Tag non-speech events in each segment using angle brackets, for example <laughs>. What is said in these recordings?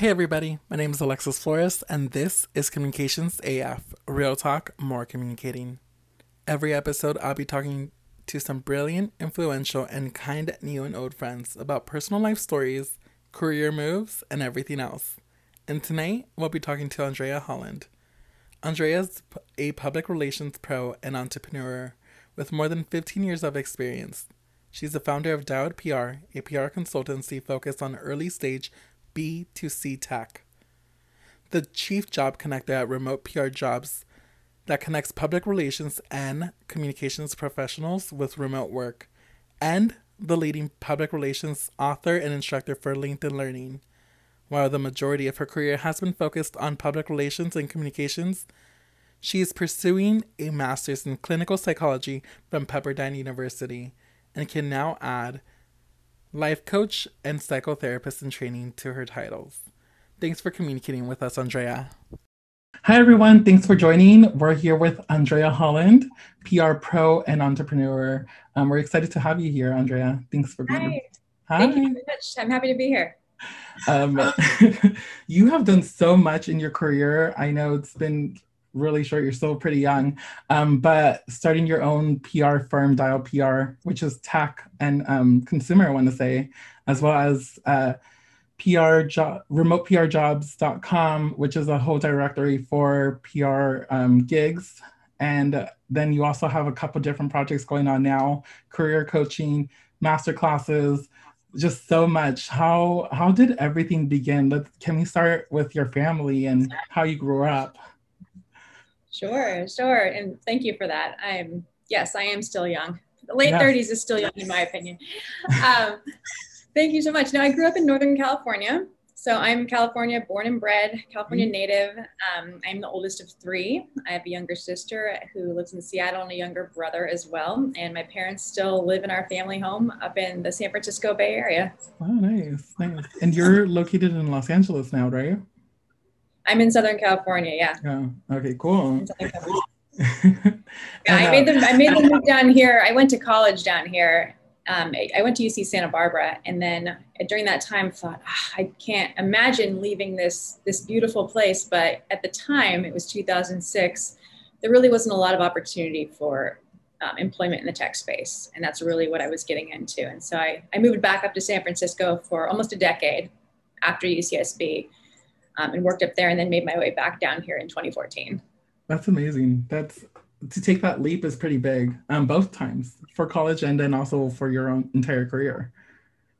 Hey everybody, my name is Alexis Flores, and this is Communications AF Real Talk, More Communicating. Every episode, I'll be talking to some brilliant, influential, and kind new and old friends about personal life stories, career moves, and everything else. And tonight, we'll be talking to Andrea Holland. Andrea is a public relations pro and entrepreneur with more than 15 years of experience. She's the founder of Dialed PR, a PR consultancy focused on early stage B2C tech. The chief job connector at Remote PR Jobs that connects public relations and communications professionals with remote work, and the leading public relations author and instructor for LinkedIn Learning. While the majority of her career has been focused on public relations and communications, she is pursuing a master's in clinical psychology from Pepperdine University and can now add life coach and psychotherapist in training to her titles. Thanks for communicating with us, Andrea. Hi, everyone. Thanks for joining. We're here with Andrea Holland, PR pro and entrepreneur. Um, we're excited to have you here, Andrea. Thanks for being here. Hi. Thank you very much. I'm happy to be here. Um, <laughs> you have done so much in your career. I know it's been really short. You're still pretty young, um, but starting your own PR firm, Dialed PR, which is tech and um, consumer, I want to say, as well as uh, PR job, remoteprjobs.com, which is a whole directory for PR um, gigs. And then you also have a couple different projects going on now, career coaching, master classes, just so much. How how did everything begin? Let's, can we start with your family and how you grew up? Sure, sure. And thank you for that. I'm, yes, I am still young. The late yes. 30s is still young, in my opinion. <laughs> Um, thank you so much. Now, I grew up in Northern California. So I'm California born and bred, California mm-hmm. native. Um, I'm the oldest of three. I have a younger sister who lives in Seattle and a younger brother as well. And my parents still live in our family home up in the San Francisco Bay Area. Oh, nice, nice. And you're located in Los Angeles now, right? I'm in Southern California. Yeah. Yeah. Okay. Cool. <laughs> yeah, I made the I made the move down here. I went to college down here. Um, I, I, went to UC Santa Barbara, and then during that time, thought oh, I can't imagine leaving this this beautiful place. But at the time, it was 2006. There really wasn't a lot of opportunity for um, employment in the tech space, and that's really what I was getting into. And so I, I moved back up to San Francisco for almost a decade after UCSB um, and worked up there and then made my way back down here in 2014. That's amazing. That's to take that leap is pretty big um, both times for college and then also for your own entire career.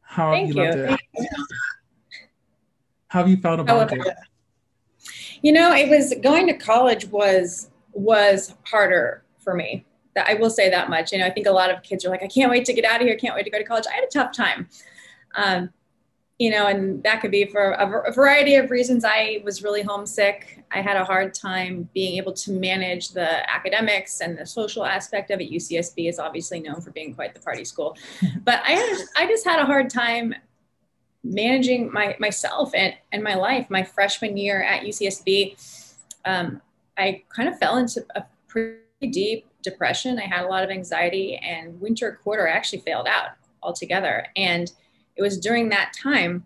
How Thank have you, you. loved it? How have you felt about it? You know, it was going to college was was harder for me. That I will say that much. You know, I think a lot of kids are like, I can't wait to get out of here. Can't wait to go to college. I had a tough time. Um, you know, and that could be for a, variety of reasons. I was really homesick. I had a hard time being able to manage the academics and the social aspect of it. UCSB is obviously known for being quite the party school, <laughs> but I, I just had a hard time managing my myself and, and my life. My freshman year at UCSB, um, I kind of fell into a pretty deep depression. I had a lot of anxiety, and winter quarter I actually failed out altogether. And it was during that time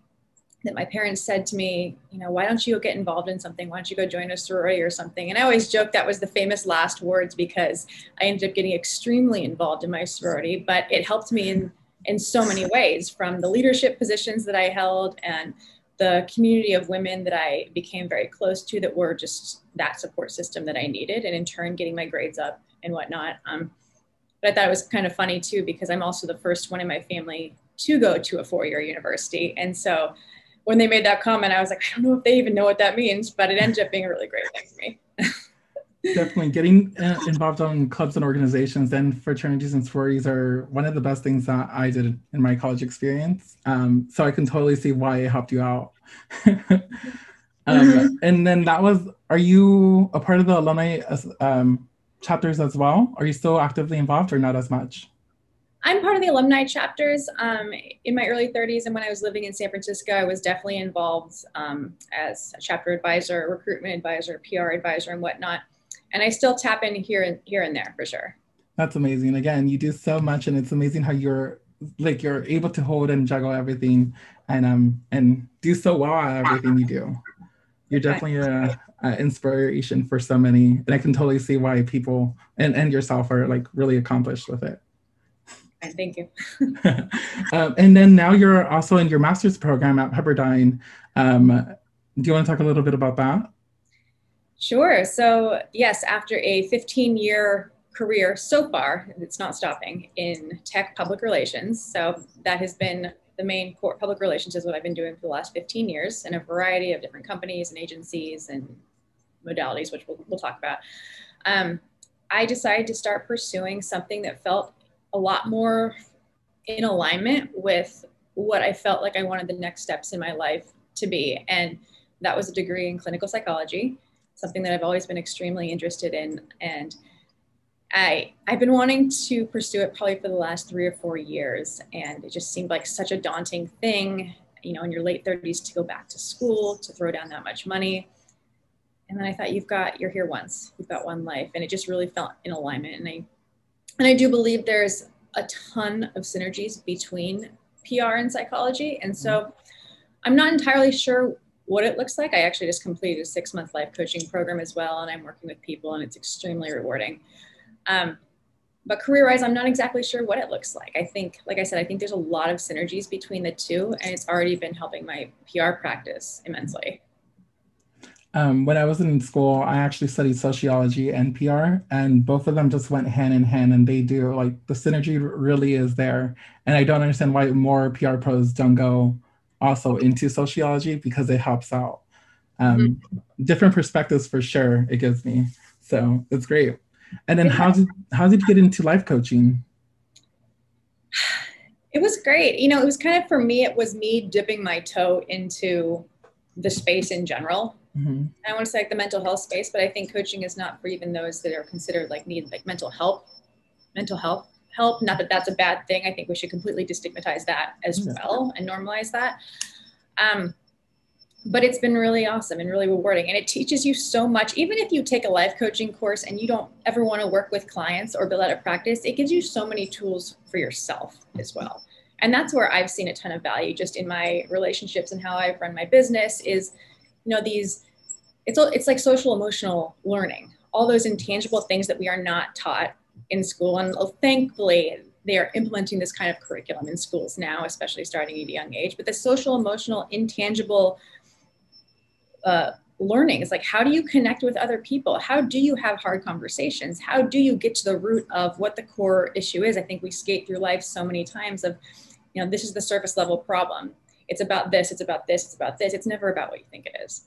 that my parents said to me, you know, why don't you get involved in something? Why don't you go join a sorority or something? And I always joke that was the famous last words because I ended up getting extremely involved in my sorority, but it helped me in in so many ways from the leadership positions that I held and the community of women that I became very close to that were just that support system that I needed, and in turn getting my grades up and whatnot. Um, but I thought it was kind of funny too because I'm also the first one in my family to go to a four year university. And so when they made that comment, I was like, I don't know if they even know what that means, but it ended up being a really great thing for me. <laughs> Definitely getting uh, involved on clubs and organizations and fraternities and sororities are one of the best things that I did in my college experience. Um, so I can totally see why it helped you out. <laughs> um. And then that was, are you a part of the alumni um, chapters as well? Are you still actively involved or not as much? I'm part of the alumni chapters. Um, in my early 30s and when I was living in San Francisco, I was definitely involved um, as a chapter advisor, recruitment advisor, PR advisor, and whatnot. And I still tap in here and here and there for sure. That's amazing. Again, you do so much, and it's amazing how you're like you're able to hold and juggle everything and um and do so well at everything you do. You're definitely a, a inspiration for so many, and I can totally see why people and and yourself are like really accomplished with it. Thank you. um, <laughs> and then now you're also in your master's program at Pepperdine. Um, do you want to talk a little bit about that? Sure. So, yes, after a 15 year career so far, it's not stopping in tech public relations. So, that has been the main core public relations is what I've been doing for the last 15 years in a variety of different companies and agencies and modalities, which we'll, we'll talk about. Um, I decided to start pursuing something that felt a lot more in alignment with what I felt like I wanted the next steps in my life to be. And that was a degree in clinical psychology, something that I've always been extremely interested in. And I, I've been wanting to pursue it probably for the last three or four years. And it just seemed like such a daunting thing, you know, in your late 30s to go back to school, to throw down that much money. And then I thought, you've got, you're here once, you've got one life. And it just really felt in alignment. And I and I do believe there's a ton of synergies between PR and psychology. And so I'm not entirely sure what it looks like. I actually just completed a six month life coaching program as well, and I'm working with people, and it's extremely rewarding. Um, but career wise, I'm not exactly sure what it looks like. I think, like I said, I think there's a lot of synergies between the two, and it's already been helping my PR practice immensely. Um, when I was in school, I actually studied sociology and PR, and both of them just went hand in hand. And they do like the synergy really is there. And I don't understand why more PR pros don't go also into sociology because it helps out. Um, mm-hmm. Different perspectives for sure. It gives me so it's great. And then how did how did you get into life coaching? It was great. You know, it was kind of for me. It was me dipping my toe into the space in general Mm-hmm. I want to say like the mental health space, but I think coaching is not for even those that are considered like need like mental health, mental health help. Not that that's a bad thing. I think we should completely destigmatize that as mm-hmm. well and normalize that. Um, but it's been really awesome and really rewarding, and it teaches you so much. Even if you take a life coaching course and you don't ever want to work with clients or build out a practice, it gives you so many tools for yourself as well. And that's where I've seen a ton of value just in my relationships and how I've run my business is you know these it's it's like social emotional learning. All those intangible things that we are not taught in school and thankfully they are implementing this kind of curriculum in schools now especially starting at a young age. But the social emotional intangible uh, learning is like how do you connect with other people? How do you have hard conversations? How do you get to the root of what the core issue is? I think we skate through life so many times of you know this is the surface level problem it's about this, it's about this, it's about this. It's never about what you think it is.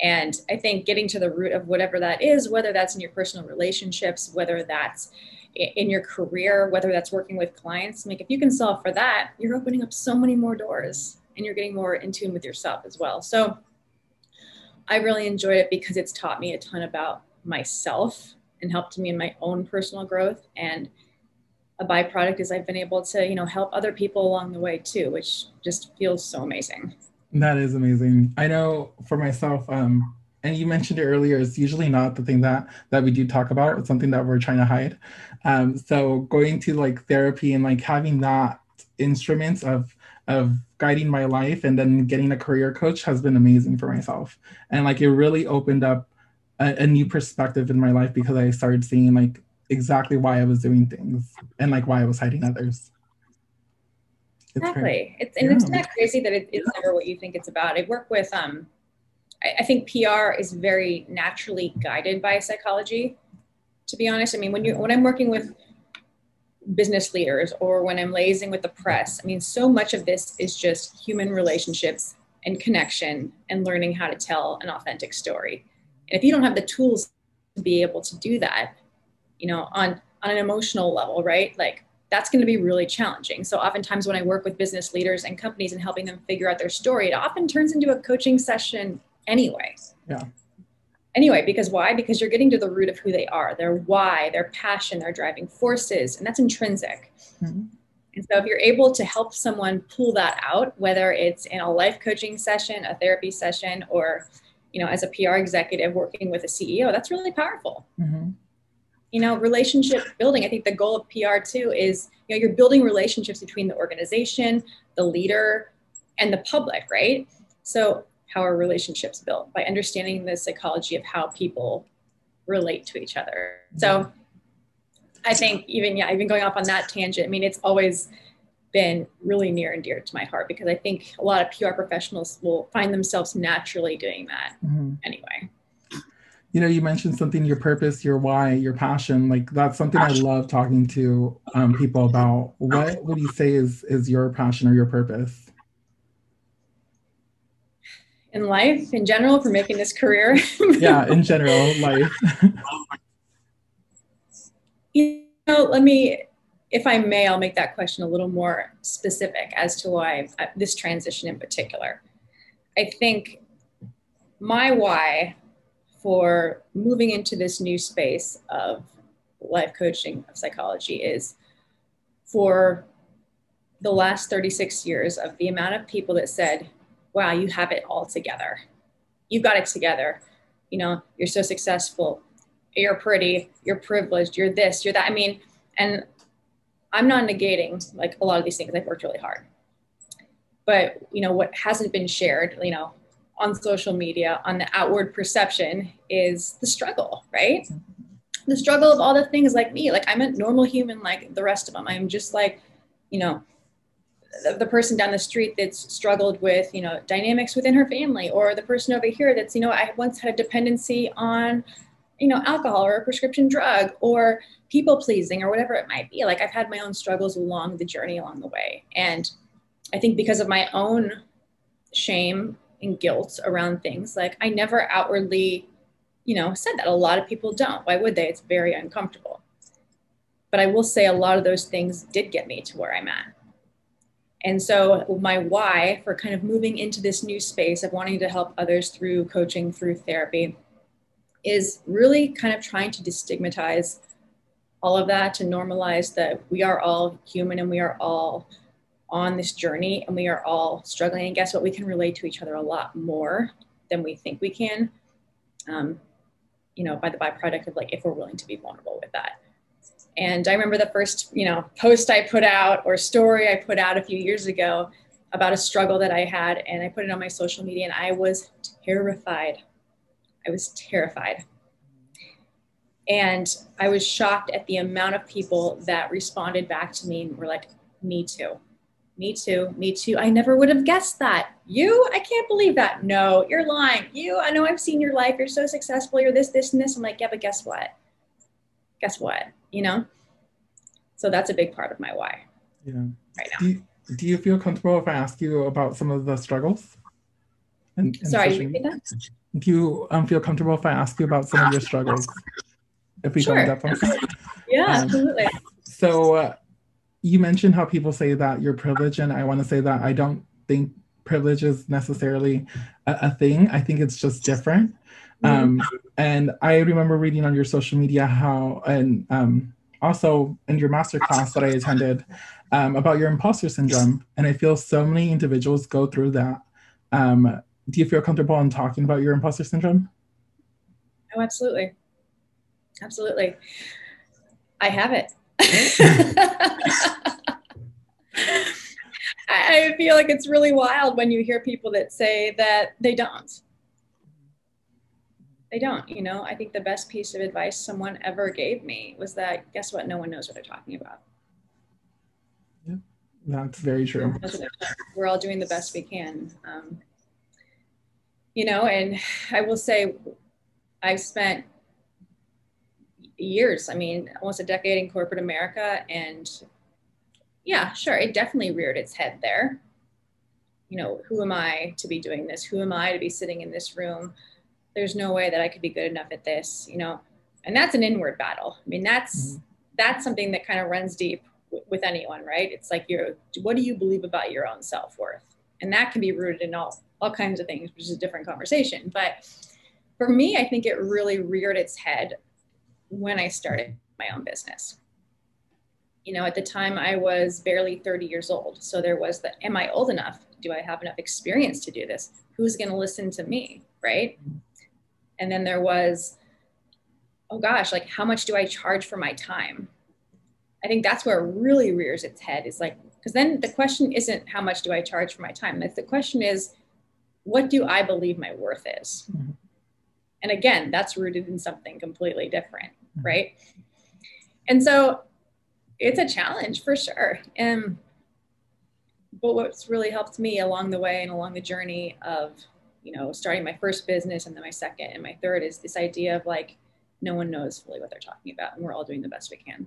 And I think getting to the root of whatever that is, whether that's in your personal relationships, whether that's in your career, whether that's working with clients, like if you can solve for that, you're opening up so many more doors and you're getting more in tune with yourself as well. So I really enjoyed it because it's taught me a ton about myself and helped me in my own personal growth and a byproduct is I've been able to, you know, help other people along the way too, which just feels so amazing. That is amazing. I know for myself, um, and you mentioned it earlier, it's usually not the thing that that we do talk about. It's something that we're trying to hide. Um, so going to like therapy and like having that instruments of of guiding my life and then getting a career coach has been amazing for myself. And like it really opened up a, a new perspective in my life because I started seeing like exactly why I was doing things and like why I was hiding others. It's exactly. It's and yeah. it's not crazy that it, it's never what you think it's about. I work with um I, I think PR is very naturally guided by psychology. To be honest, I mean when you when I'm working with business leaders or when I'm liaising with the press, I mean so much of this is just human relationships and connection and learning how to tell an authentic story. And if you don't have the tools to be able to do that, you know on on an emotional level right? Like that's going to be really challenging. So oftentimes when i work with business leaders and companies and helping them figure out their story it often turns into a coaching session anyway. Yeah. Anyway because why? Because you're getting to the root of who they are their why their passion their driving forces and that's intrinsic. Mm-hmm. and so if you're able to help someone pull that out whether it's in a life coaching session a therapy session or you know as a pr executive working with a ceo that's really powerful. Mm-hmm you know relationship building i think the goal of pr too is you know you're building relationships between the organization the leader and the public, right? So, how are relationships built? By understanding the psychology of how people relate to each other. So, I think even, yeah, even going off on that tangent, I mean, it's always been really near and dear to my heart because I think a lot of PR professionals will find themselves naturally doing that mm-hmm. anyway you know you mentioned something your purpose your why your passion like that's something i love talking to um, people about. What would you say is is your passion or your purpose? In life in general for making this career. <laughs> Yeah in general life. You know let me if i may i'll make that question a little more specific as to why uh, this transition in particular. I think my why for moving into this new space of life coaching of psychology is for the last 36 years of the amount of people that said, wow, you have it all together. You've got it together. You know, you're so successful. You're pretty. You're privileged. You're this, you're that. I mean, and I'm not negating like a lot of these things. I've worked really hard. But, you know, what hasn't been shared, you know, on social media, on the outward perception, is the struggle, right? The struggle of all the things like me. Like I'm a normal human like the rest of them. I'm just like, you know, the, person down the street that's struggled with, you know, dynamics within her family, or the person over here that's, you know, I once had a dependency on, you know, alcohol or a prescription drug or people pleasing or whatever it might be. Like I've had my own struggles along the journey along the way. And I think because of my own shame and guilt around things. Like I never outwardly, you know, said that. A lot of people don't. Why would they? It's very uncomfortable. But I will say a lot of those things did get me to where I'm at. And so my why for kind of moving into this new space of wanting to help others through coaching, through therapy, is really kind of trying to destigmatize all of that to normalize that we are all human and we are all on this journey and we are all struggling. And guess what? We can relate to each other a lot more than we think we can. Um, you know, by the byproduct of like if we're willing to be vulnerable with that. And I remember the first, you know, post I put out or story I put out a few years ago about a struggle that I had, and I put it on my social media, and I was terrified. I was terrified. And I was shocked at the amount of people that responded back to me and were like, me too me too. Me too. I never would have guessed that. You? I can't believe that. No, you're lying. You? I know I've seen your life. You're so successful. You're this, this, and this. I'm like, yeah, but guess what? Guess what? You know? So that's a big part of my why. Yeah. Right now. Do you, do you feel comfortable if I ask you about some of the struggles? And, Sorry, repeat that? Do you um, feel comfortable if I ask you about some of your struggles? If we sure. go with <laughs> that Yeah, um, absolutely. So, uh, you mentioned how people say that you're privileged, and I want to say that I don't think privilege is necessarily a, a thing. I think it's just different. Mm-hmm. Um, and I remember reading on your social media how, and um, also in your master class that I attended, um, about your imposter syndrome. And I feel so many individuals go through that. Um, do you feel comfortable in talking about your imposter syndrome? Oh, absolutely. Absolutely. I have it. I feel like it's really wild when you hear people that say that they don't. They don't, you know. I think the best piece of advice someone ever gave me was that guess what? No one knows what they're talking about. Yeah, that's very true. We're all doing the best we can. Um, you know, and I will say, I've spent years. I mean, almost a decade in corporate America. And yeah, sure, it definitely reared its head there. You know, who am I to be doing this? Who am I to be sitting in this room? There's no way that I could be good enough at this, you know. And that's an inward battle. I mean, that's mm-hmm. that's something that kind of runs deep w- with anyone, right? It's like you're what do you believe about your own self-worth? And that can be rooted in all all kinds of things, which is a different conversation. But for me, I think it really reared its head when I started my own business. You know, at the time I was barely 30 years old. So there was the, am I old enough? Do I have enough experience to do this? Who's going to listen to me? Right. And then there was, oh gosh, like how much do I charge for my time? I think that's where it really rears its head is like, because then the question isn't how much do I charge for my time? The question is, what do I believe my worth is? Mm-hmm. And again, that's rooted in something completely different, mm-hmm. right? And so it's a challenge for sure. And but what's really helped me along the way and along the journey of, you know, starting my first business and then my second and my third is this idea of like no one knows fully what they're talking about and we're all doing the best we can.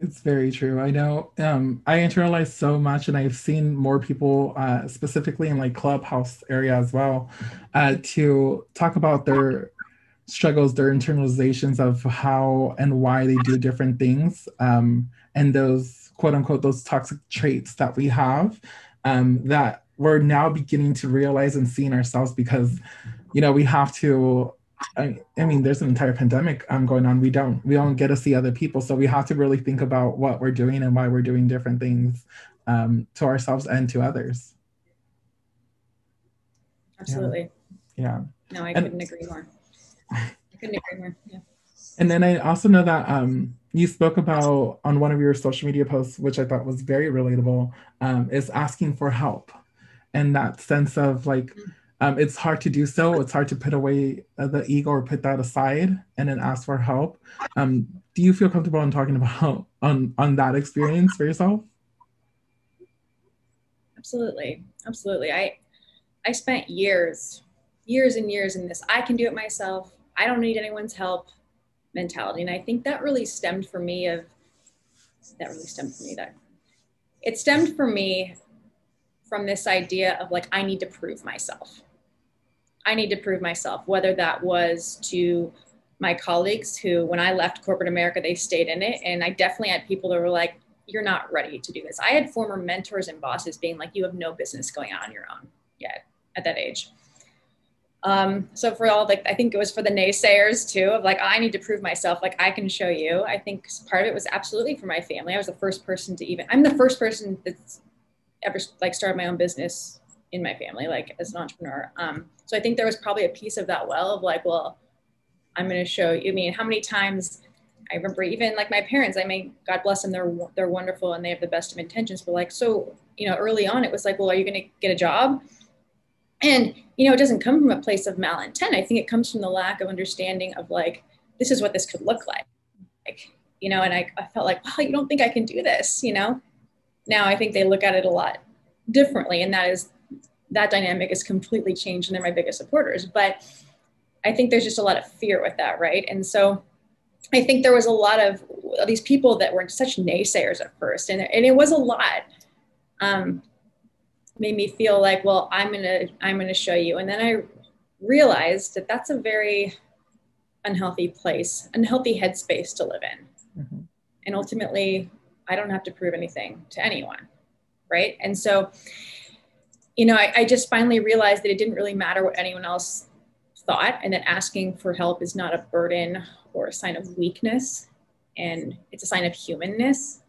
It's very true. I know um, I internalize so much, and I've seen more people, uh, specifically in like clubhouse area as well, uh, to talk about their struggles, their internalizations of how and why they do different things, um, and those quote unquote those toxic traits that we have um, that we're now beginning to realize and see in ourselves because, you know, we have to I, I mean, there's an entire pandemic um, going on. We don't we don't get to see other people, so we have to really think about what we're doing and why we're doing different things um, to ourselves and to others. Absolutely. Yeah. yeah. No, I and, couldn't agree more. I couldn't agree more. Yeah. And then I also know that um, you spoke about on one of your social media posts, which I thought was very relatable, um, is asking for help, and that sense of like. Mm-hmm um, it's hard to do so. It's hard to put away uh, the ego or put that aside and then ask for help. Um, do you feel comfortable in talking about <laughs> on on that experience for yourself? Absolutely, absolutely. I I spent years, years and years in this. I can do it myself. I don't need anyone's help mentality, and I think that really stemmed for me of that really stemmed for me that it stemmed for me from this idea of like I need to prove myself I need to prove myself, whether that was to my colleagues who, when I left corporate America, they stayed in it. And I definitely had people that were like, you're not ready to do this. I had former mentors and bosses being like, you have no business going on your own yet at that age. Um, so for all like, I think it was for the naysayers too, of like, I need to prove myself. Like I can show you. I think part of it was absolutely for my family. I was the first person to even, I'm the first person that's ever like started my own business in my family, like as an entrepreneur. Um, so I think there was probably a piece of that well of like, well, I'm going to show you. I mean, how many times I remember even like my parents, I mean, God bless them, they're, they're wonderful and they have the best of intentions, but like, so, you know, early on it was like, well, are you going to get a job? And, you know, it doesn't come from a place of malintent. I think it comes from the lack of understanding of like, this is what this could look like. Like, you know, and I, I felt like, wow, you don't think I can do this, you know? Now I think they look at it a lot differently. And that is that dynamic is completely changed and they're my biggest supporters. But I think there's just a lot of fear with that, right? And so I think there was a lot of these people that were such naysayers at first, and, and it was a lot. Um, made me feel like, well, I'm gonna I'm gonna show you, and then I realized that that's a very unhealthy place, unhealthy headspace to live in, mm-hmm. and ultimately, I don't have to prove anything to anyone, right? And so you know, I, I just finally realized that it didn't really matter what anyone else thought and that asking for help is not a burden or a sign of weakness and it's a sign of humanness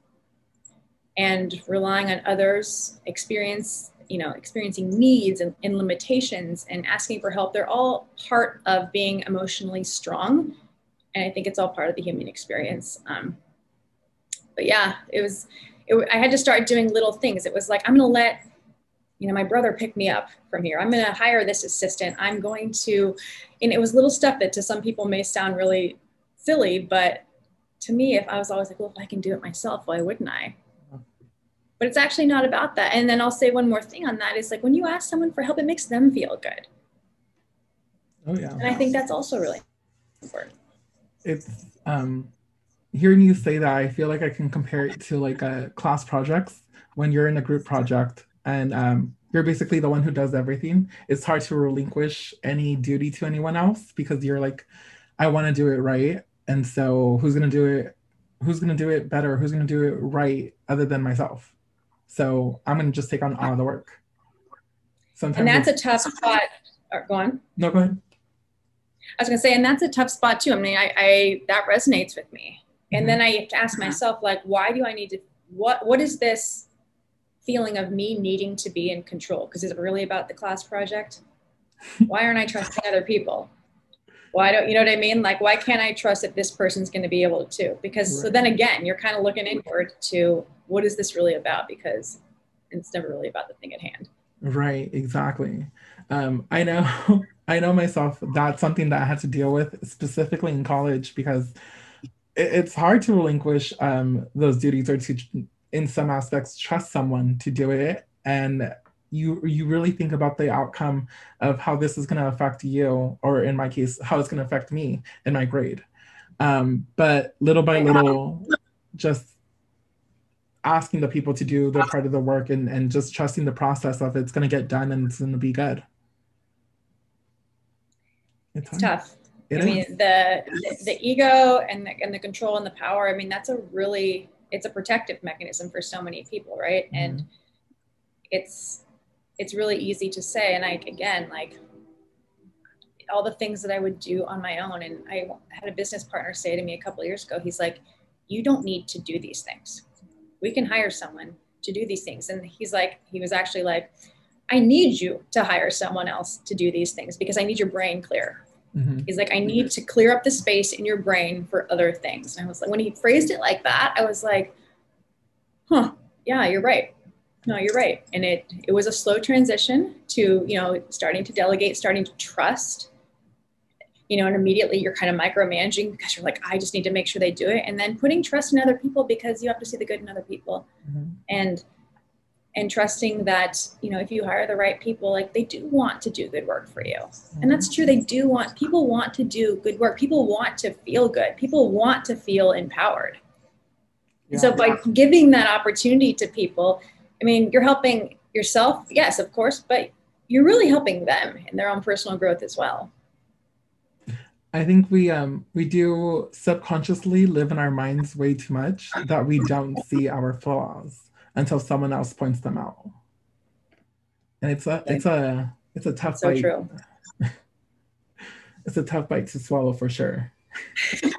and relying on others experience you know experiencing needs and, and, limitations and asking for help they're all part of being emotionally strong and i think it's all part of the human experience um, but yeah it was it, i had to start doing little things it was like i'm to let you know, my brother picked me up from here. I'm going to hire this assistant. I'm going to, and it was little stuff that to some people may sound really silly, but to me, if I was always like, well, if I can do it myself, why wouldn't I? But it's actually not about that. And then I'll say one more thing on that is like when you ask someone for help, it makes them feel good. Oh yeah. And I think that's also really important. It's um hearing you say that, I feel like I can compare it to like a class projects when you're in a group project and um, you're basically the one who does everything. It's hard to relinquish any duty to anyone else because you're like, I want to do it right, and so who's gonna do it? Who's gonna do it better? Who's gonna do it right other than myself? So I'm gonna just take on all the work. Sometimes and that's a tough spot. Or, uh, go on. No, go ahead. I was gonna say, and that's a tough spot too. I mean, I, I that resonates with me. And mm-hmm. then I have to ask myself, like, why do I need to? What What is this? feeling of me needing to be in control because is it really about the class project why aren't i trusting other people why don't you know what i mean like why can't i trust that this person's going to be able to because right. so then again you're kind of looking inward to what is this really about? Because it's never really about the thing at hand. Right, exactly. Um, I know, <laughs> I know myself. That's something that I had to deal with specifically in college because it, it's hard to relinquish um, those duties or to, in some aspects, trust someone to do it. And you you really think about the outcome of how this is going to affect you, or in my case, how it's going to affect me in my grade. Um, but little by little, just asking the people to do their part of the work and, and just trusting the process of it's going to get done and it's going to be good. It's, it's tough. It I is. mean, the, the, the ego and the, and the control and the power. I mean, that's a really it's a protective mechanism for so many people, right? Mm-hmm. And it's it's really easy to say. And I again, like all the things that I would do on my own. And I had a business partner say to me a couple years ago, he's like, "You don't need to do these things." We can hire someone to do these things. And he's like, he was actually like, I need you to hire someone else to do these things because I need your brain clear. Mm-hmm. He's like, I need to clear up the space in your brain for other things. And I was like, when he phrased it like that, I was like, huh, yeah, you're right. No, you're right. And it it was a slow transition to, you know, starting to delegate, starting to trust, you know, and immediately you're kind of micromanaging because you're like, I just need to make sure they do it. And then putting trust in other people because you have to see the good in other people. Mm-hmm. And and trusting that, you know, if you hire the right people, like they do want to do good work for you. Mm-hmm. And that's true. They do want people want to do good work. People want to feel good. People want to feel empowered. Yeah. So by giving that opportunity to people, I mean, you're helping yourself, yes, of course, but you're really helping them in their own personal growth as well. I think we um we do subconsciously live in our minds way too much that we don't see our flaws until someone else points them out. And it's a it's a it's a tough so bite. True. <laughs> it's a tough bite to swallow for sure. <laughs>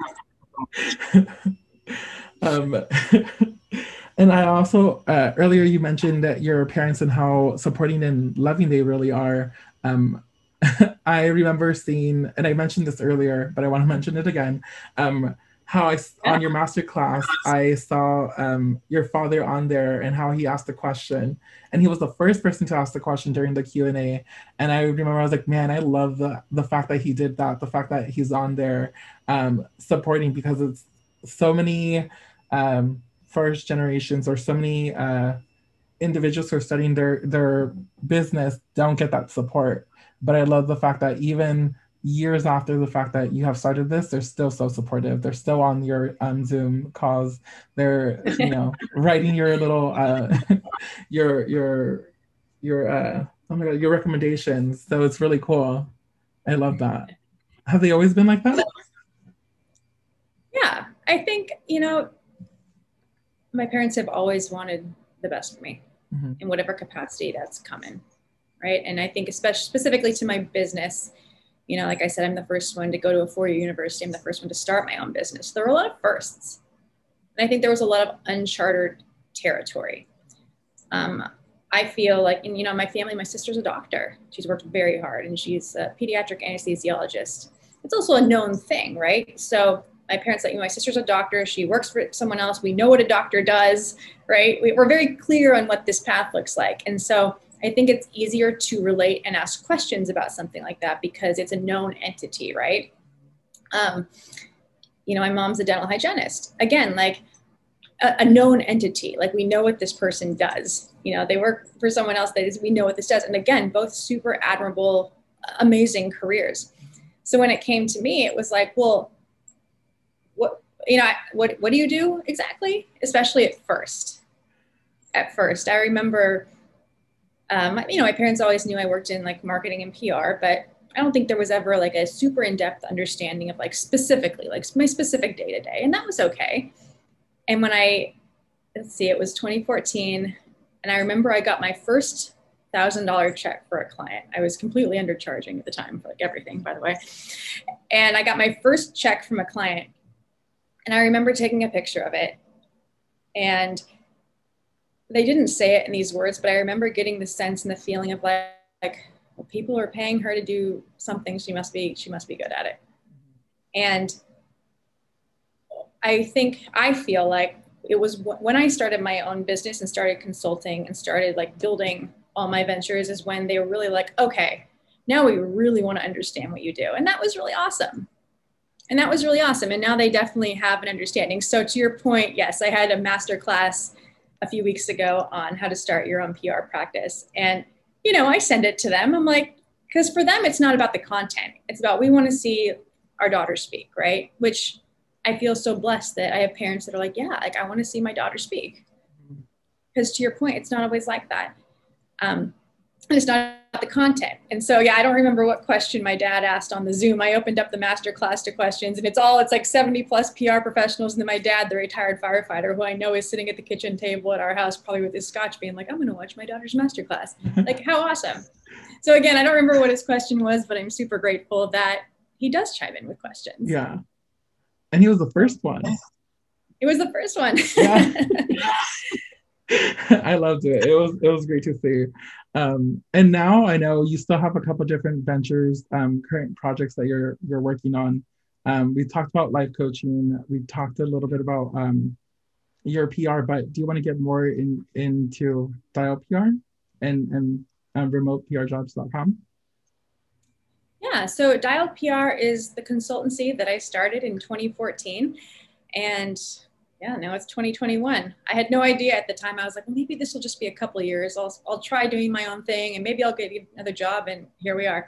um <laughs> and I also uh, earlier you mentioned that your parents and how supporting and loving they really are. Um, <laughs> I remember seeing, and I mentioned this earlier, but I want to mention it again. Um, how I on your master class, I saw um, your father on there and how he asked the question, and he was the first person to ask the question during the Q and A. And I remember I was like, man, I love the the fact that he did that, the fact that he's on there um, supporting because it's so many um, first generations or so many uh, individuals who are studying their their business don't get that support but I love the fact that even years after the fact that you have started this, they're still so supportive. They're still on your um, Zoom calls. They're you <laughs> know writing your little uh, <laughs> your your your uh, oh my god your recommendations. So it's really cool. I love that. Have they always been like that? Yeah, I think you know my parents have always wanted the best for me mm-hmm. in whatever capacity that's come in right? And I think especially specifically to my business, you know, like I said, I'm the first one to go to a four-year university. I'm the first one to start my own business. There were a lot of firsts, and I think there was a lot of uncharted territory. Um, I feel like, and you know, my family, my sister's a doctor. She's worked very hard, and she's a pediatric anesthesiologist. It's also a known thing, right? So my parents like, you know, my sister's a doctor. She works for someone else. We know what a doctor does, right? We, we're very clear on what this path looks like, and so I think it's easier to relate and ask questions about something like that because it's a known entity, right? Um, you know, my mom's a dental hygienist. Again, like a, a, known entity, like we know what this person does. You know, they work for someone else that is, we know what this does. And again, both super admirable, amazing careers. So when it came to me, it was like, well, what, you know, what, what do you do exactly? Especially at first. At first, I remember um, you know, my parents always knew I worked in like marketing and PR, but I don't think there was ever like a super in-depth understanding of like specifically like my specific day to day, and that was okay. And when I let's see, it was 2014, and I remember I got my first thousand dollar check for a client. I was completely undercharging at the time for like everything, by the way. And I got my first check from a client, and I remember taking a picture of it, and they didn't say it in these words, but I remember getting the sense and the feeling of like, like well, people are paying her to do something. She must be, she must be good at it. And I think, I feel like it was when I started my own business and started consulting and started like building all my ventures is when they were really like, okay, now we really want to understand what you do. And that was really awesome. And that was really awesome. And now they definitely have an understanding. So to your point, yes, I had a master class a few weeks ago on how to start your own PR practice. And, you know, I send it to them. I'm like, because for them, it's not about the content. It's about we want to see our daughter speak, right? Which I feel so blessed that I have parents that are like, yeah, like I want to see my daughter speak. Because to your point, it's not always like that. Um, and it's not the content. And so, yeah, I don't remember what question my dad asked on the Zoom. I opened up the master class to questions, and it's all it's like 70 plus PR professionals, and then my dad, the retired firefighter, who I know is sitting at the kitchen table at our house, probably with his scotch, being like, "I'm going to watch my daughter's master class." <laughs> like, how awesome! So again, I don't remember what his question was, but I'm super grateful that he does chime in with questions. Yeah. And he was the first one. It was the first one. yeah. <laughs> <laughs> I loved it. It was it was great to see. Um, and now I know you still have a couple different ventures, um, current projects that you're you're working on. Um, we talked about life coaching. We talked a little bit about um, your PR, but do you want to get more in into Dialed PR and and um, remoteprjobs.com? Yeah, so Dialed PR is the consultancy that I started in 2014. And yeah, now it's 2021. I had no idea at the time. I was like, well, maybe this will just be a couple years. I'll, I'll try doing my own thing and maybe I'll get another job. And here we are.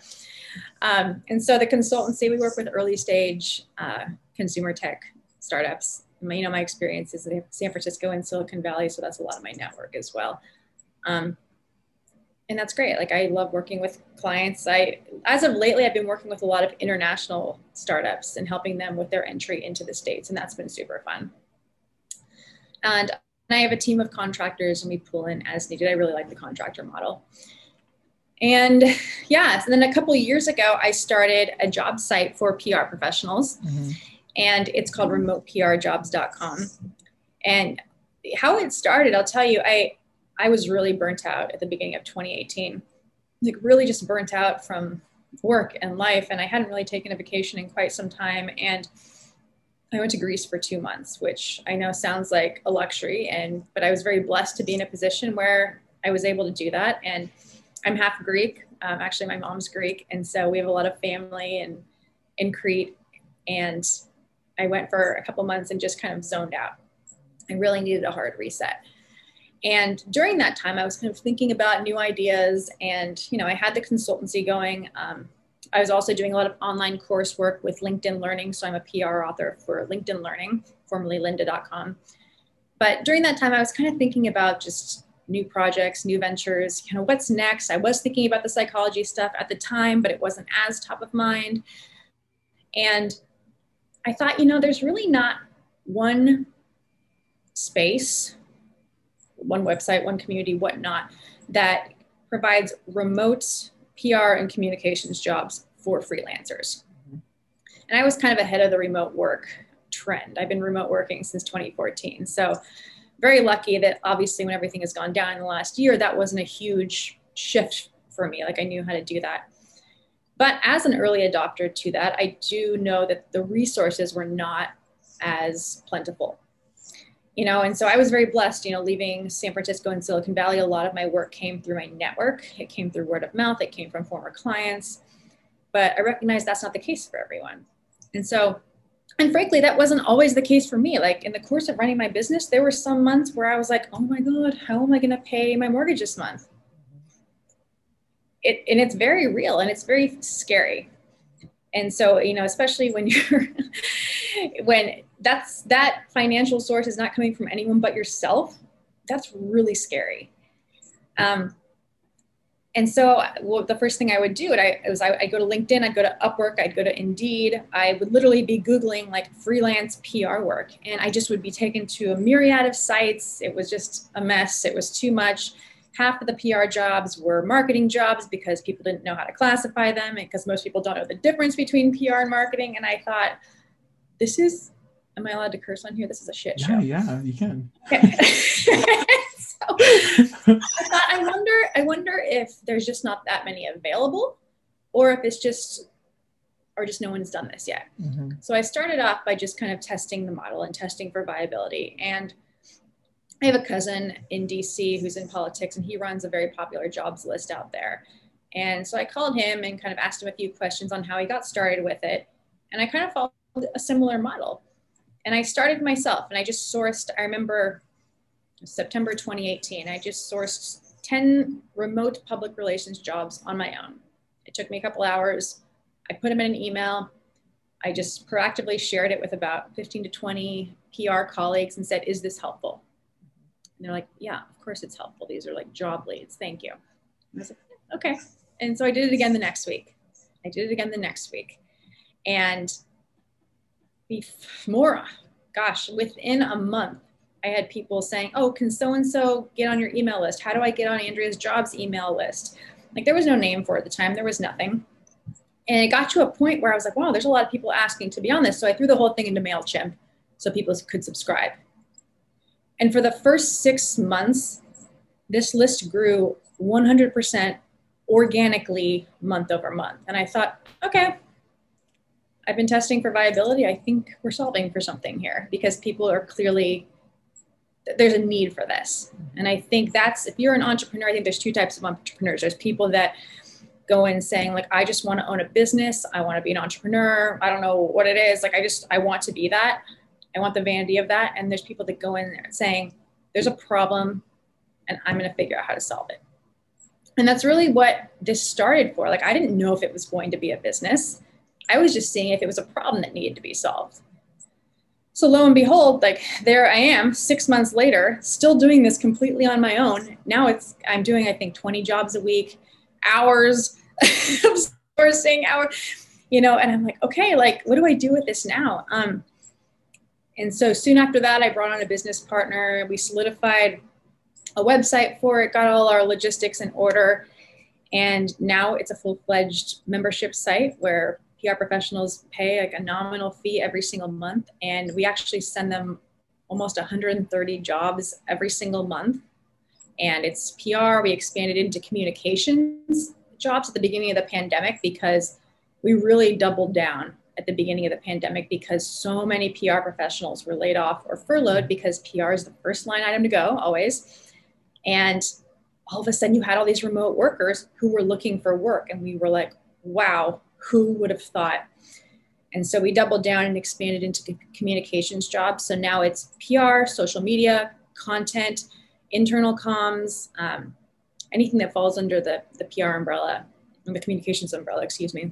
Um, and so the consultancy, we work with early stage uh, consumer tech startups. You know, my experience is in San Francisco and Silicon Valley, so that's a lot of my network as well. Um, and that's great. Like I love working with clients. I, as of lately, I've been working with a lot of international startups and helping them with their entry into the States. And that's been super fun. And I have a team of contractors and we pull in as needed. I really like the contractor model. And yeah, so then a couple years ago, I started a job site for PR professionals mm-hmm. and it's called remoteprjobs.com. And how it started, I'll tell you, I, I was really burnt out at the beginning of 2018, like really just burnt out from work and life. And I hadn't really taken a vacation in quite some time. And I went to Greece for two months, which I know sounds like a luxury. And, but I was very blessed to be in a position where I was able to do that. And I'm half Greek. Um, actually, my mom's Greek. And so we have a lot of family in, in Crete. And I went for a couple months and just kind of zoned out. I really needed a hard reset. And during that time, I was kind of thinking about new ideas, and you know, I had the consultancy going. Um, I was also doing a lot of online coursework with LinkedIn Learning, so I'm a PR author for LinkedIn Learning, formerly Lynda.com. But during that time, I was kind of thinking about just new projects, new ventures, kind of what's next. I was thinking about the psychology stuff at the time, but it wasn't as top of mind. And I thought, you know, there's really not one space one website, one community, whatnot, that provides remote PR and communications jobs for freelancers. Mm-hmm. And I was kind of ahead of the remote work trend. I've been remote working since 2014. So very lucky that obviously when everything has gone down in the last year, that wasn't a huge shift for me. Like I knew how to do that. But as an early adopter to that, I do know that the resources were not as plentiful you know and so i was very blessed you know leaving san francisco and silicon valley a lot of my work came through my network. It came through word of mouth. It came from former clients. But i recognize that's not the case for everyone. And so and frankly that wasn't always the case for me. Like in the course of running my business there were some months where i was like oh my god how am i going to pay my mortgage this month? It, and it's very real and it's very scary and so you know especially when you're <laughs> when that's that financial source is not coming from anyone but yourself that's really scary. Um, and so well, the first thing i would do I, was I, would go to linkedin i'd go to upwork i'd go to indeed i would literally be googling like freelance pr work. And i just would be taken to a myriad of sites. It was just a mess. It was too much half of the PR jobs were marketing jobs because people didn't know how to classify them and because most people don't know the difference between PR and marketing. And I thought, this is, am I allowed to curse on here? This is a shit show. Yeah, yeah, you can. <laughs> so I thought, I wonder, I wonder if there's just not that many available or if it's just, or just no one's done this yet. Mm-hmm. So I started off by just kind of testing the model and testing for viability. And I have a cousin in DC who's in politics and he runs a very popular jobs list out there. And so I called him and kind of asked him a few questions on how he got started with it. And I kind of followed a similar model. And I started myself and I just sourced, I remember September 2018, I just sourced 10 remote public relations jobs on my own. It took me a couple hours. I put them in an email. I just proactively shared it with about 15 to 20 PR colleagues and said, Is this helpful? And they're like, Yeah, of course it's helpful. These are like job leads. Thank you. And I was like, Okay. And so I did it again the next week. I did it again the next week. And more, gosh, within a month, I had people saying, Oh, can so and so get on your email list? How do I get on Andrea's jobs email list? Like there was no name for it at the time, there was nothing. And it got to a point where I was like, wow, there's a lot of people asking to be on this. So I threw the whole thing into MailChimp so people could subscribe. And for the first six months, this list grew 100% organically month over month. And I thought, okay, I've been testing for viability. I think we're solving for something here because people are clearly, there's a need for this. And I think that's, if you're an entrepreneur, I think there's two types of entrepreneurs. There's people that go in saying, like, I just want to own a business. I want to be an entrepreneur. I don't know what it is. Like, I just, I want to be that. I want the vanity of that. And there's people that go in there saying, there's a problem and I'm going to figure out how to solve it. And that's really what this started for. Like, I didn't know if it was going to be a business. I was just seeing if it was a problem that needed to be solved. So lo and behold, like there I am, six months later, still doing this completely on my own. Now it's I'm doing I think 20 jobs a week, hours <laughs> of sourcing, hour, you know, and I'm like, okay, like what do I do with this now? Um, and so soon after that, I brought on a business partner. We solidified a website for it, got all our logistics in order, and now it's a full-fledged membership site where PR professionals pay like a nominal fee every single month, and we actually send them almost 130 jobs every single month. And it's PR. We expanded into communications jobs at the beginning of the pandemic because we really doubled down at the beginning of the pandemic because so many PR professionals were laid off or furloughed because PR is the first line item to go always. And all of a sudden, you had all these remote workers who were looking for work, and we were like, wow, who would have thought? And so we doubled down and expanded into communications jobs. So now it's PR, social media, content, internal comms, um, anything that falls under the, the PR umbrella, the communications umbrella, excuse me.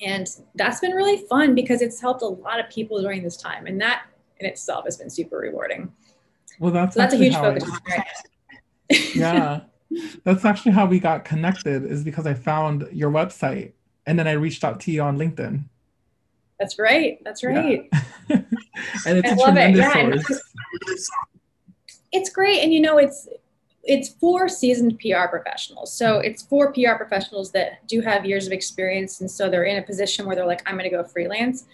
And that's been really fun because it's helped a lot of people during this time. And that in itself has been super rewarding. Well, that's, so that's a huge focus. <laughs> yeah. That's actually how we got connected is because I found your website and then I reached out to you on LinkedIn. That's right. That's right. Yeah. <laughs> and it's I a tremendous it. yeah, source. It's great. And you know, it's it's for seasoned PR professionals. So it's for PR professionals that do have years of experience. And so they're in a position where they're like, I'm going to go freelance.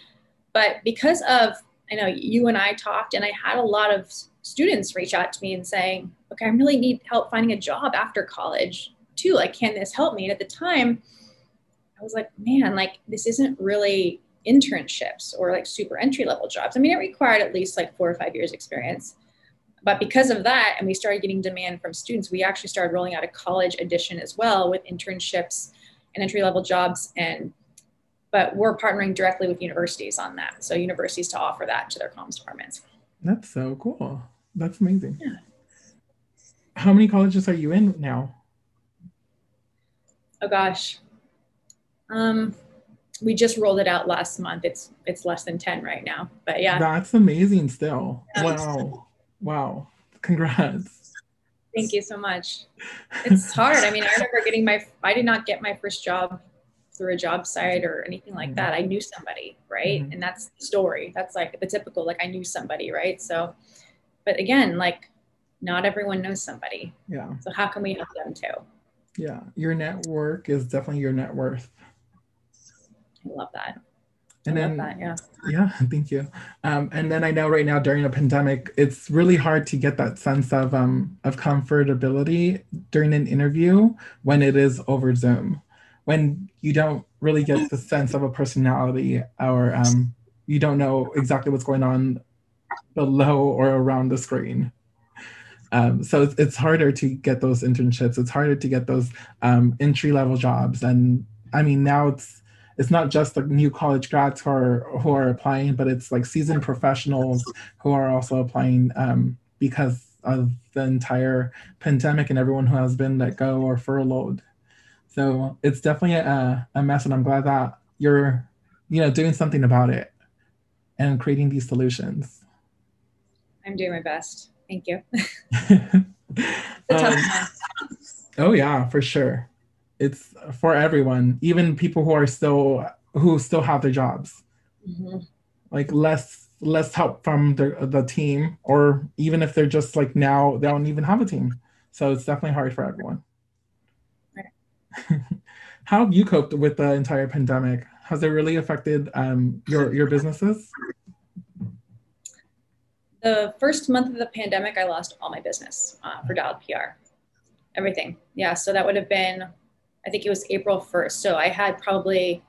But because of, I know you and I talked, and I had a lot of students reach out to me and saying, okay, I really need help finding a job after college too. Like, can this help me? And at the time, I was like, man, like, this isn't really internships or like super entry level jobs. I mean, it required at least like four or five years experience. But because of that, and we started getting demand from students, we actually started rolling out a college edition as well with internships and entry level jobs. And but we're partnering directly with universities on that. So universities to offer that to their comms departments. That's so cool. That's amazing. Yeah. How many colleges are you in now? Oh gosh. Um, we just rolled it out last month. It's it's less than 10 right now. But yeah. That's amazing still. Wow. Wow. Congrats. Thank you so much. It's hard. I mean, I remember getting my, I did not get my first job through a job site or anything like that. I knew somebody, right? Mm-hmm. And that's the story. That's like the typical, like I knew somebody, right? So, but again, like not everyone knows somebody. Yeah. So how can we help them too? Yeah. Your network is definitely your net worth. I love that and then that, yeah yeah <laughs> thank you um, and then i know right now during a pandemic it's really hard to get that sense of um, of comfortability during an interview when it is over zoom when you don't really get the sense of a personality or um, you don't know exactly what's going on below or around the screen Um, so it's, it's harder to get those internships. It's harder to get those um, entry level jobs. And I mean, now it's it's not just the new college grads who are who are applying, but it's like seasoned professionals who are also applying um, because of the entire pandemic and everyone who has been let go or furloughed. So it's definitely a, a mess, and I'm glad that you're, you know, doing something about it and creating these solutions. I'm doing my best. Thank you. <laughs> <laughs> um, oh yeah, for sure. It's for everyone, even people who are still who still have their jobs. Mm-hmm. Like less less help from the the team, or even if they're just like now they don't even have a team. So it's definitely hard for everyone. <laughs> How have you coped with the entire pandemic? Has it really affected um, your your businesses? The first month of the pandemic, I lost all my business uh, for Dialed PR, everything. Yeah, so that would have been, I think it was April first. So I had probably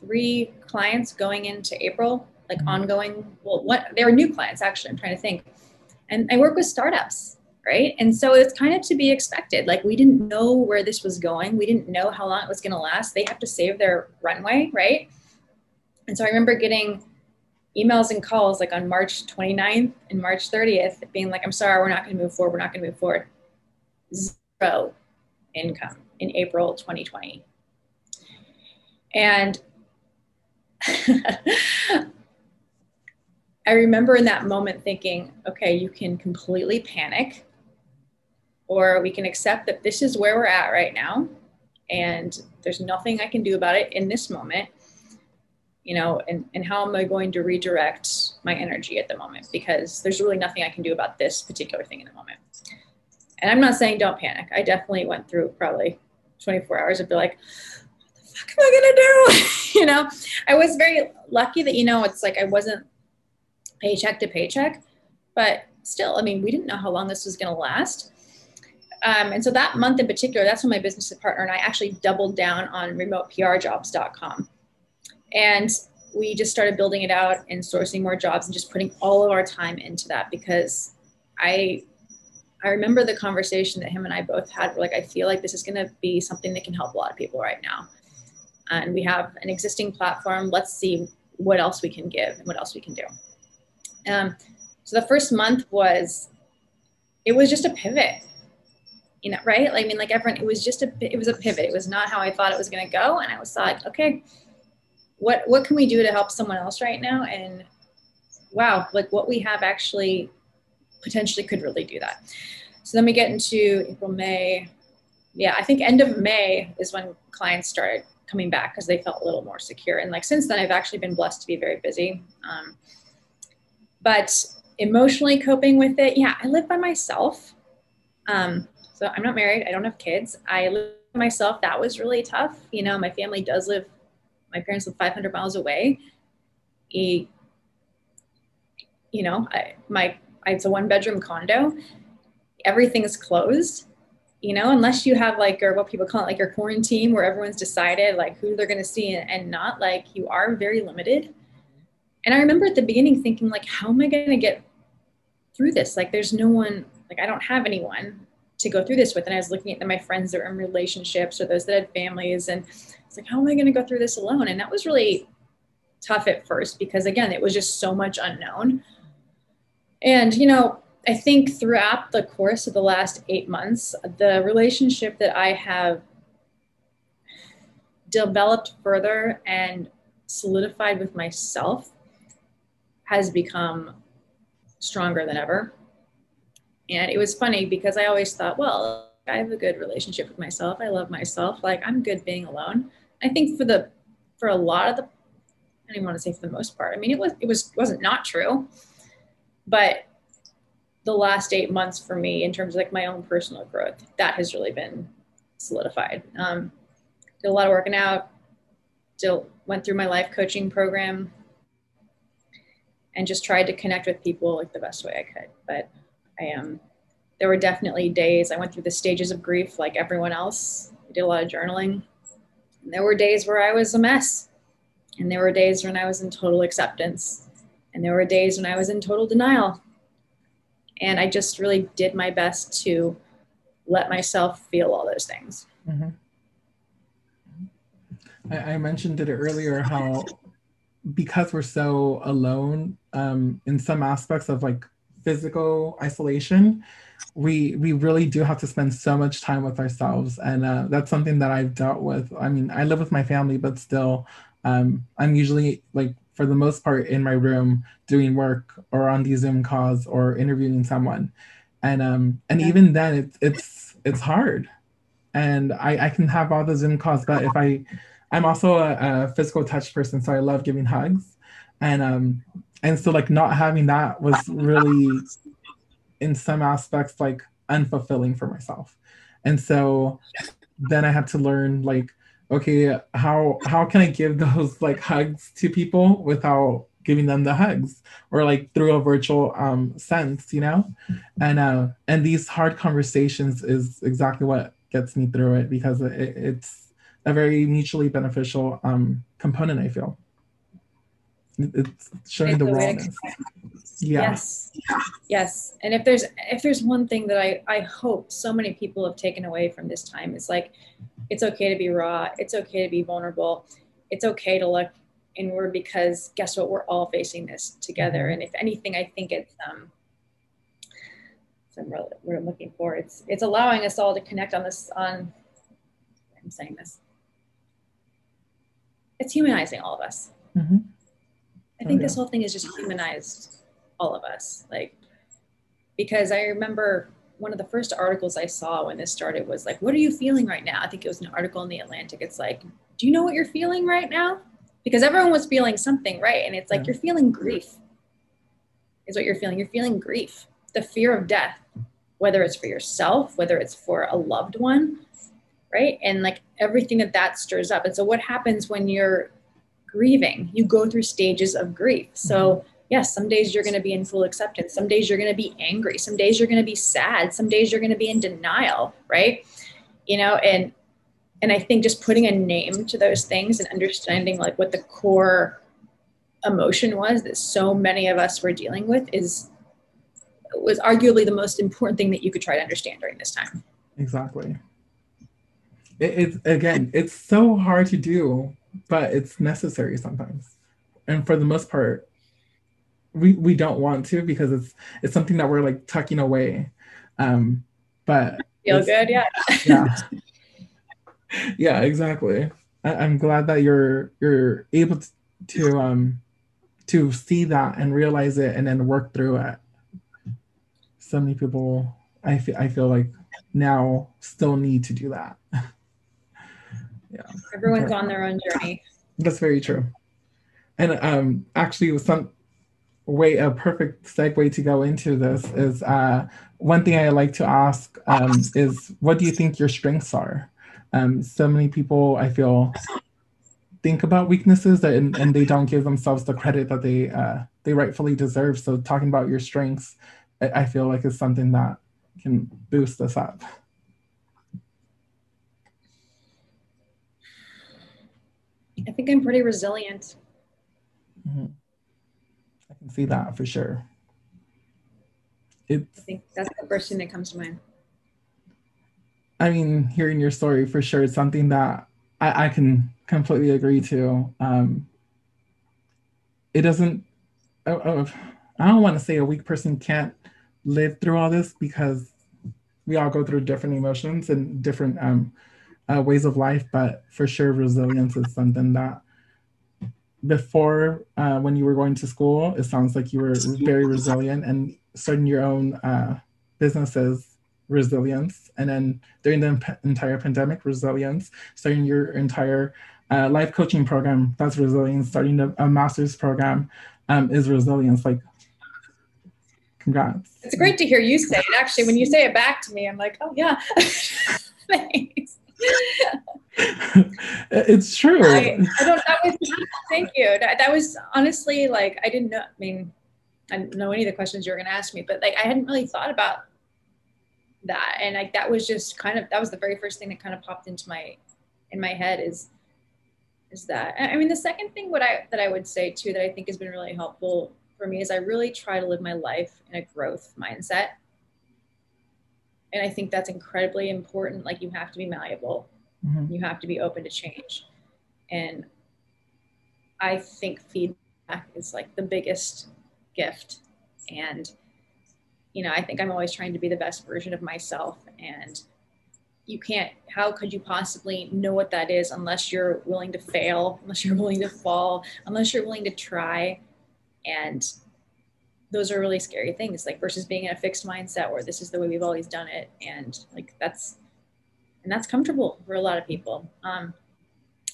three clients going into April, like mm-hmm. ongoing. Well, what they were new clients actually. I'm trying to think, and I work with startups right? And so it's kind of to be expected. Like we didn't know where this was going. We didn't know how long it was going to last. They have to save their runway, right? And so I remember getting emails and calls like on March 29th and March 30th being like, I'm sorry, we're not going to move forward. We're not going to move forward. Zero income in April 2020. And <laughs> I remember in that moment thinking, okay, you can completely panic or we can accept that this is where we're at right now and there's nothing I can do about it in this moment. You know, and, and how am I going to redirect my energy at the moment? Because there's really nothing I can do about this particular thing in the moment. And I'm not saying don't panic. I definitely went through probably 24 hours of be like, what the fuck am I gonna do? <laughs> you know, I was very lucky that, you know, it's like I wasn't paycheck to paycheck, but still, I mean, we didn't know how long this was gonna last um, and so that month in particular, that's when my business partner and I actually doubled down on remoteprjobs.com. And we just started building it out and sourcing more jobs and just putting all of our time into that because I I remember the conversation that him and I both had. like, I feel like this is going to be something that can help a lot of people right now. And we have an existing platform. Let's see what else we can give and what else we can do. Um, so the first month was, it was just a pivot you know, right? Like, I mean, like everyone, it was just a, it was a pivot. It was not how I thought it was going to go. And I was like, okay, what, what can we do to help someone else right now? And wow, like what we have actually potentially could really do that. So then we get into April, May. Yeah, I think end of May is when clients started coming back because they felt a little more secure. And like since then, I've actually been blessed to be very busy. Um, but emotionally coping with it, yeah, I live by myself. Um, so I'm not married. I don't have kids. I live by myself. That was really tough. You know, my family does live, my parents live 500 miles away. He, you know, I, my, it's a one bedroom condo. Everything's closed, you know, unless you have like, or what people call it, like your quarantine where everyone's decided like who they're going to see and, and not like you are very limited. And I remember at the beginning thinking like, how am I going to get through this? Like, there's no one, like, I don't have anyone to go through this with. And I was looking at my friends that were in relationships or those that had families. And it's like, how am I going to go through this alone? And that was really tough at first because, again, it was just so much unknown. And, you know, I think throughout the course of the last eight months, the relationship that I have developed further and solidified with myself has become stronger than ever. And it was funny because I always thought, well, I have a good relationship with myself. I love myself. Like I'm good being alone. I think for the for a lot of the I don't even want to say for the most part. I mean, it was it was wasn't not true, but the last eight months for me in terms of like my own personal growth, that has really been solidified. Um, did a lot of working out. Still went through my life coaching program, and just tried to connect with people like the best way I could. But I am. Um, there were definitely days I went through the stages of grief like everyone else. I did a lot of journaling. And there were days where I was a mess. And there were days when I was in total acceptance. And there were days when I was in total denial. And I just really did my best to let myself feel all those things. Mm-hmm. I, I, mentioned it earlier how because we're so alone um, in some aspects of like physical isolation, we we really do have to spend so much time with ourselves, and uh, that's something that I've dealt with. I mean, I live with my family, but still, um, I'm usually like for the most part in my room doing work or on these Zoom calls or interviewing someone, and um and even then it's it's it's hard, and I I can have all the Zoom calls, but if I I'm also a, a physical touch person, so I love giving hugs, and um and so like not having that was really in some aspects like unfulfilling for myself, and so then I had to learn like okay how how can i give those like hugs to people without giving them the hugs? Or like through a virtual um sense you know? And uh and these hard conversations is exactly what gets me through it because it, it's a very mutually beneficial um component i feel. It's showing the rawness yeah. yes yes and if there's if there's one thing that i i hope so many people have taken away from this time is like it's okay to be raw. It's okay to be vulnerable. It's okay to look inward because guess what? We're all facing this together. And if anything, I think it's um, really, we're looking for. It's it's allowing us all to connect on this. On I'm saying this. It's humanizing all of us. Mm-hmm. I think oh, yeah. this whole thing is just humanized all of us. Like because I remember one of the first articles I saw when this started was like, what are you feeling right now? I think it was an article in the Atlantic. It's like, do you know what you're feeling right now? Because everyone was feeling something, right? And it's like, yeah. you're feeling grief, is what you're feeling. You're feeling grief, the fear of death, whether it's for yourself, whether it's for a loved one, right? And like everything that that stirs up. And so, what happens when you're grieving? You go through stages of grief. So, mm-hmm yes, some days you're going to be in full acceptance. Some days you're going to be angry. Some days you're going to be sad. Some days you're going to be in denial, right? You know, and and I think just putting a name to those things and understanding like what the core emotion was that so many of us were dealing with is was arguably the most important thing that you could try to understand during this time. Exactly. It, it's again, it's so hard to do, but it's necessary sometimes. And for the most part, we we don't want to because it's it's something that we're like tucking away. Um but feel good yeah. <laughs> Yeah. Yeah exactly. I, i'm glad that you're you're able to, to um to see that and realize it and then work through it. So many people i feel i feel like now still need to do that. <laughs> Yeah. Everyone's on their own journey. That's very true. And um actually some way a perfect segue to go into this is uh, one thing I like to ask um, is what do you think your strengths are? Um, so many people I feel think about weaknesses and, and they don't give themselves the credit that they uh, they rightfully deserve. So talking about your strengths, I feel like is something that can boost us up. I think I'm pretty resilient. Mm-hmm see that for sure. It's, I think that's the first thing that comes to mind. I mean, hearing your story for sure, is something that I, I can completely agree to. Um, it doesn't, uh, uh, I don't want to say a weak person can't live through all this because we all go through different emotions and different um, uh, ways of life, but for sure, resilience is something that before uh, when you were going to school, it sounds like you were very resilient and starting your own uh, businesses, resilience. And then during the entire pandemic, resilience, starting your entire uh, life coaching program, that's resilience. Starting a, a master's program um, is resilience. Like, congrats. It's great to hear you say it. Actually, when you say it back to me, I'm like, oh, yeah. <laughs> Thanks. <laughs> <laughs> it's true. I, I, don't. That was thank you. That, that was honestly like I didn't know. I mean, I didn't know any of the questions you were going to ask me, but like I hadn't really thought about that, and like that was just kind of that was the very first thing that kind of popped into my in my head is is that I mean the second thing what I that I would say too that I think has been really helpful for me is I really try to live my life in a growth mindset. And I think that's incredibly important. Like you have to be malleable. Mm-hmm. You have to be open to change. And I think feedback is like the biggest gift. And, you know, I think I'm always trying to be the best version of myself. And you can't, how could you possibly know what that is unless you're willing to fail, unless you're willing to fall, unless you're willing to try? And those are really scary things, like versus being in a fixed mindset where this is the way we've always done it. And like that's, and that's comfortable for a lot of people. Um,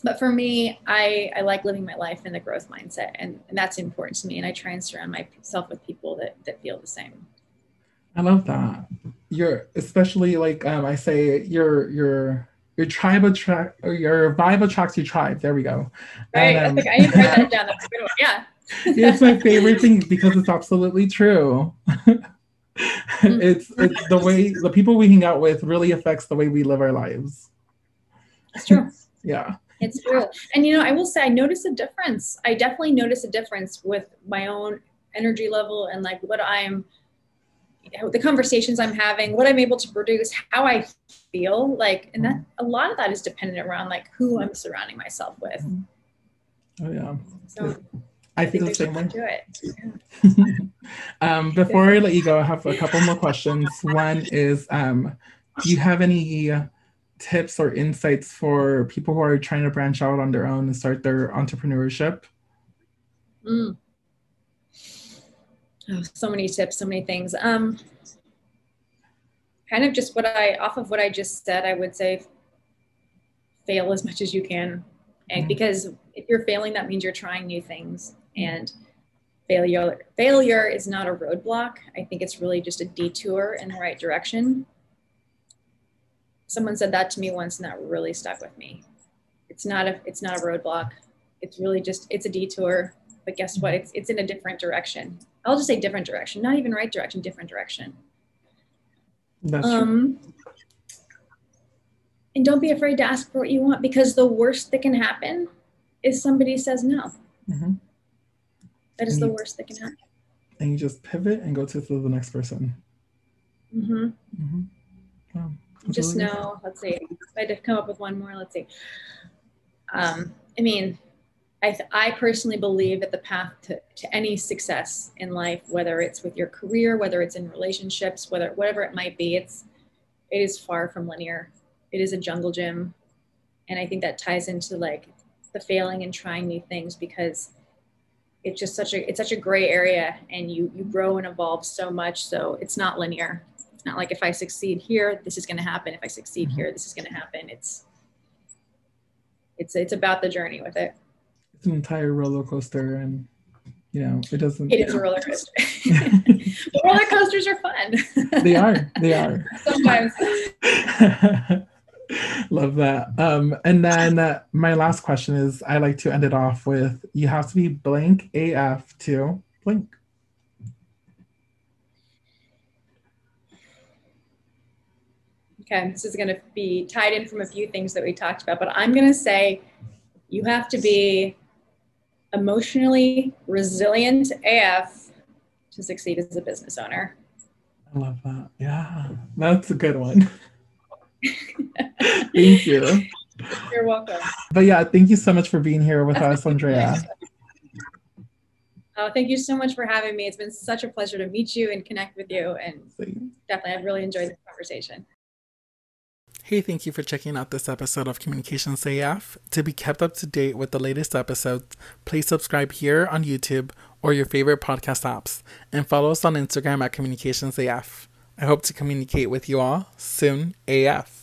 but for me, I, I like living my life in the growth mindset, and, and that's important to me. And I try and surround myself with people that, that feel the same. I love that. You're especially like um, I say, your your your tribe attract or your vibe attracts your tribe. There we go. Right. And, <laughs> um, I, I need to write that down. That's a good one. Yeah. <laughs> it's my favorite thing because it's absolutely true. <laughs> <laughs> It's it's the way the people we hang out with really affects the way we live our lives. It's true. <laughs> yeah. It's true. And you know, I will say I notice a difference. I definitely notice a difference with my own energy level and like what I'm the conversations I'm having, what I'm able to produce, how I feel like, and that a lot of that is dependent around like who I'm surrounding myself with. Oh yeah. So I, feel the same way. Yeah. um, before I let you go, I have a couple more questions. One is, um, do you have any tips or insights for people who are trying to branch out on their own and start their entrepreneurship? Mm. Oh, so many tips, so many things. Um, kind of just what I, off of what I just said, I would say fail as much as you can. And mm-hmm. because if you're failing, that means you're trying new things. And failure, failure is not a roadblock. I think it's really just a detour in the right direction. Someone said that to me once, and that really stuck with me. It's not a, it's not a roadblock. It's really just, it's a detour but guess what? It's, it's in a different direction. I'll just say different direction, not even right direction, different direction. That's um, true. And don't be afraid to ask for what you want because the worst that can happen is somebody says no. Mm-hmm. That is and the you, worst that can happen. And you just pivot and go to the next person. Mm-hmm. mm-hmm. Wow. Just really know, let's see. If I had to come up with one more, let's see. Um, I mean, I, th- I personally believe that the path to, to any success in life, whether it's with your career, whether it's in relationships, whether whatever it might be, it's it is far from linear. It is a jungle gym, and I think that ties into like the failing and trying new things because it's just such a it's such a gray area, and you you grow and evolve so much. So it's not linear. It's not like if I succeed here, this is going to happen. If I succeed mm-hmm. here, this is going to happen. It's it's it's about the journey with it it's an entire roller coaster and you know it doesn't it is a roller coaster <laughs> roller coasters are fun they are they are <laughs> sometimes <laughs> <laughs> love that um and then uh, my last question is i like to end it off with you have to be blank af to blink okay this is going to be tied in from a few things that we talked about but i'm going to say you have to be emotionally resilient AF to succeed as a business owner. I love that. Yeah, that's a good one. <laughs> <laughs> thank you. You're welcome. But yeah, thank you so much for being here with us, Andrea. Oh, thank you so much for having me. It's been such a pleasure to meet you and connect with you. And definitely, I've really enjoyed this conversation. Hey, thank you for checking out this episode of Communications AF. To be kept up to date with the latest episodes, please subscribe here on YouTube or your favorite podcast apps and follow us on Instagram at Communications AF. I hope to communicate with you all soon AF.